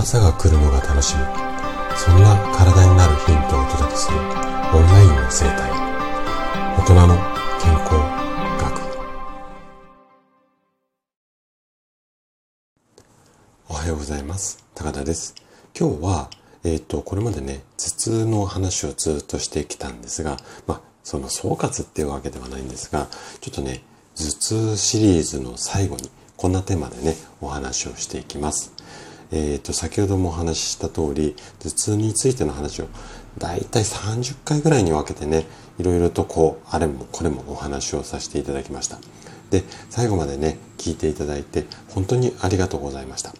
朝が来るのが楽しみ。そんな体になるヒントをお届けするオンラインの生態。大人の健康学。おはようございます。高田です。今日はえっ、ー、とこれまでね頭痛の話をずっとしてきたんですがまあその総括っていうわけではないんですがちょっとね頭痛シリーズの最後にこんなテーマでねお話をしていきます。えっ、ー、と、先ほどもお話しした通り、頭痛についての話をだいたい30回ぐらいに分けてね、いろいろとこう、あれもこれもお話をさせていただきました。で、最後までね、聞いていただいて、本当にありがとうございました。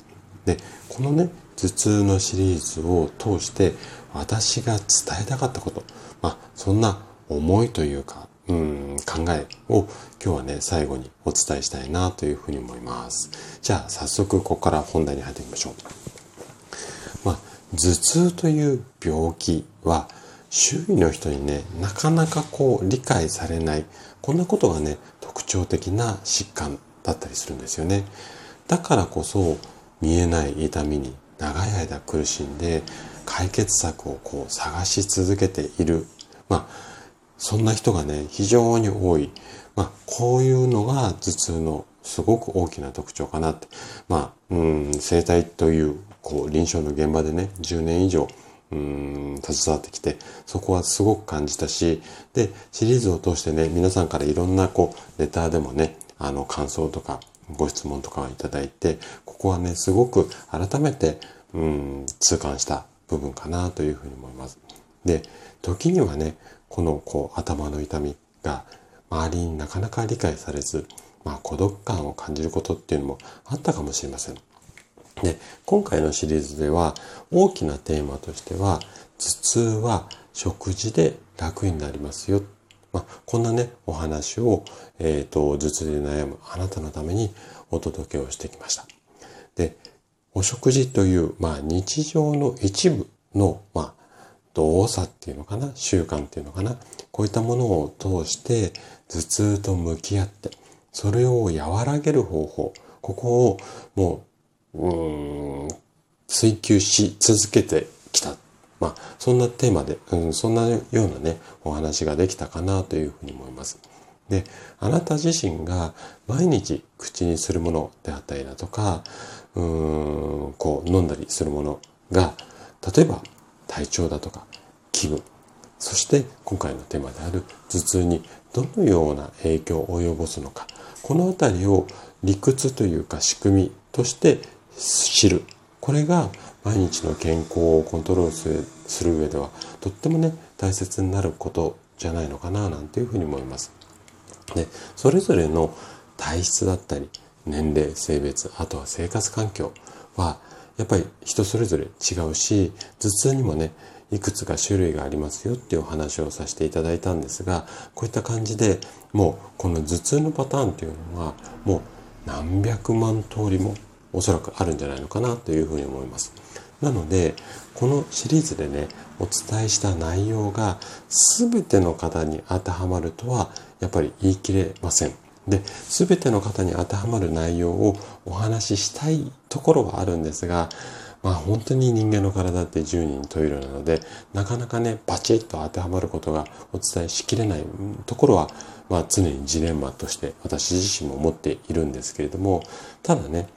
で、このね、頭痛のシリーズを通して、私が伝えたかったこと、まあ、そんな思いというか、うん、考えを今日はね、最後にお伝えしたいなというふうに思います。じゃあ、早速ここから本題に入っていきましょう。まあ、頭痛という病気は、周囲の人にね、なかなかこう理解されない、こんなことがね、特徴的な疾患だったりするんですよね。だからこそ、見えない痛みに長い間苦しんで、解決策をこう探し続けている。まあ、そんな人がね、非常に多い。まあ、こういうのが頭痛のすごく大きな特徴かなって。まあ、うん、生体という、こう、臨床の現場でね、10年以上、うん、携わってきて、そこはすごく感じたし、で、シリーズを通してね、皆さんからいろんな、こう、レターでもね、あの、感想とか、ご質問とかをいただいて、ここはね、すごく改めて、うん、痛感した部分かなというふうに思います。で、時にはね、このこう頭の痛みが周りになかなか理解されず、まあ、孤独感を感じることっていうのもあったかもしれません。で、今回のシリーズでは大きなテーマとしては、頭痛は食事で楽になりますよ。まあ、こんなね、お話を、えっ、ー、と、頭痛で悩むあなたのためにお届けをしてきました。で、お食事という、まあ、日常の一部の、まあ、動作っていうのかな？習慣っていうのかな？こういったものを通して頭痛と向き合ってそれを和らげる方法。ここをもううん追求し続けてきた。まあそんなテーマで、うん、そんなようなねお話ができたかなというふうに思います。で、あなた自身が毎日口にするものであったりだとか、うーん、こう飲んだりするものが、例えば体調だとか気分。そして今回のテーマである頭痛にどのような影響を及ぼすのか。この辺りを理屈というか仕組みとして知る。これが毎日の健康をコントロールする上ではとってもね大切になることじゃないのかななんていうふうに思います。でそれぞれの体質だったり年齢性別あとは生活環境はやっぱり人それぞれ違うし頭痛にもねいくつか種類がありますよっていうお話をさせていただいたんですがこういった感じでもうこの頭痛のパターンっていうのはもう何百万通りもおそらくあるんじゃないのかなというふうに思います。なのでこのシリーズでねお伝えした内容が全ての方に当てはまるとはやっぱり言い切れません。で、全ての方に当てはまる内容をお話ししたいところはあるんですが、まあ本当に人間の体って10人十色なので、なかなかね、バチッと当てはまることがお伝えしきれないところは、まあ常にジレンマとして私自身も思っているんですけれども、ただね、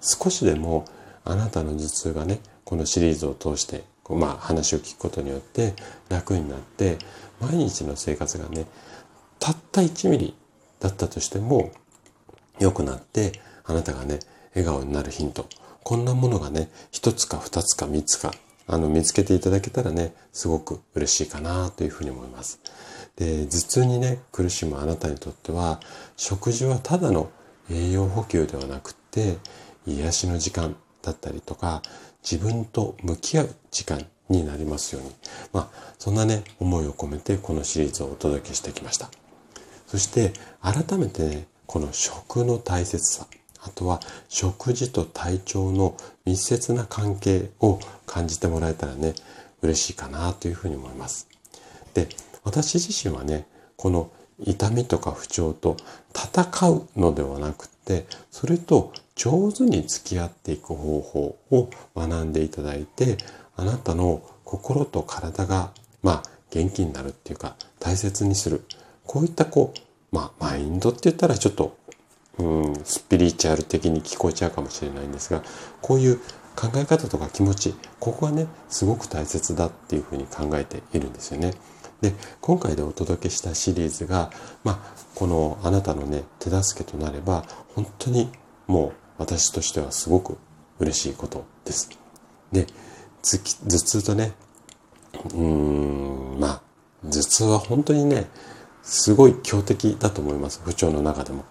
少しでもあなたの頭痛がね、このシリーズを通して、まあ話を聞くことによって楽になって、毎日の生活がね、たった1ミリだったとしても良くなってあなたがね笑顔になるヒント。こんなものがね一つか二つか三つかあの見つけていただけたらねすごく嬉しいかなというふうに思います。で頭痛にね苦しむあなたにとっては食事はただの栄養補給ではなくって癒しの時間だったりとか自分と向き合う時間になりますように。まあそんなね思いを込めてこのシリーズをお届けしてきました。そして改めて、ね、この食の大切さ、あとは食事と体調の密接な関係を感じてもらえたらね、嬉しいかなというふうに思います。で、私自身はね、この痛みとか不調と戦うのではなくて、それと上手に付き合っていく方法を学んでいただいて、あなたの心と体が、まあ、元気になるっていうか、大切にする。こういったこう、まあ、マインドって言ったらちょっと、うん、スピリチュアル的に聞こえちゃうかもしれないんですが、こういう考え方とか気持ち、ここはね、すごく大切だっていうふうに考えているんですよね。で、今回でお届けしたシリーズが、まあ、このあなたのね、手助けとなれば、本当にもう私としてはすごく嬉しいことです。で、頭痛とね、うーん、まあ、頭痛は本当にね、すごい強敵だと思います。不調の中でも。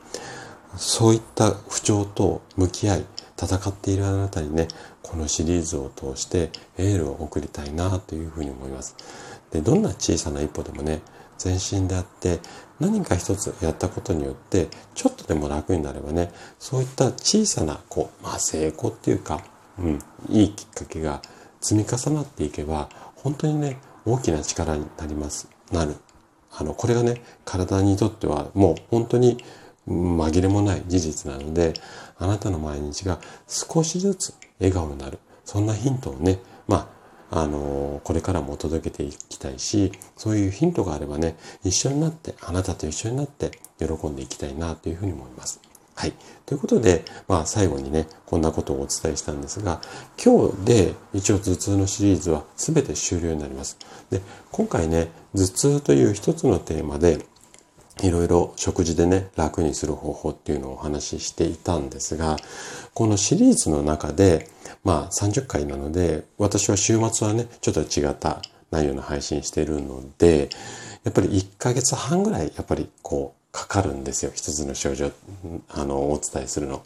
そういった不調と向き合い、戦っているあなたにね、このシリーズを通してエールを送りたいなというふうに思います。で、どんな小さな一歩でもね、前進であって、何か一つやったことによって、ちょっとでも楽になればね、そういった小さな、こう、まあ成功っていうか、うん、いいきっかけが積み重なっていけば、本当にね、大きな力になります、なる。あの、これがね、体にとってはもう本当に紛れもない事実なので、あなたの毎日が少しずつ笑顔になる。そんなヒントをね、まあ、あのこれからも届けていきたいし、そういうヒントがあればね、一緒になって、あなたと一緒になって喜んでいきたいなというふうに思います。はい。ということで、まあ最後にね、こんなことをお伝えしたんですが、今日で一応頭痛のシリーズは全て終了になります。で、今回ね、頭痛という一つのテーマで、いろいろ食事でね、楽にする方法っていうのをお話ししていたんですが、このシリーズの中で、まあ30回なので、私は週末はね、ちょっと違った内容の配信しているので、やっぱり1ヶ月半ぐらい、やっぱりこう、かかるんですよ。一つの症状、あの、お伝えするの。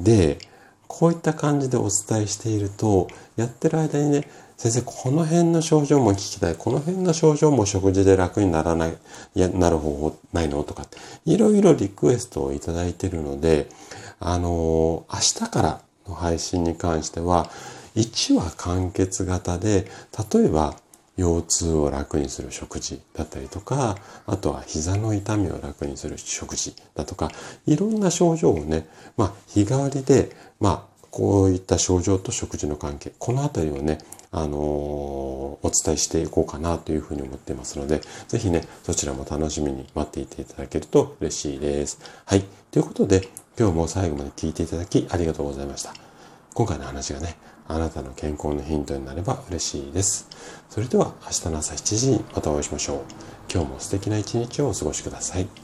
で、こういった感じでお伝えしていると、やってる間にね、先生、この辺の症状も聞きたい。この辺の症状も食事で楽にならない、いや、なる方法ないの？とか、いろいろリクエストをいただいているので、あのー、明日からの配信に関しては、1話完結型で、例えば、腰痛を楽にする食事だったりとか、あとは膝の痛みを楽にする食事だとか、いろんな症状をね、まあ、日替わりで、まあ、こういった症状と食事の関係、このあたりをね、あの、お伝えしていこうかなというふうに思っていますので、ぜひね、そちらも楽しみに待っていていただけると嬉しいです。はい。ということで、今日も最後まで聞いていただきありがとうございました。今回の話がね、あなたの健康のヒントになれば嬉しいです。それでは明日の朝7時にまたお会いしましょう。今日も素敵な一日をお過ごしください。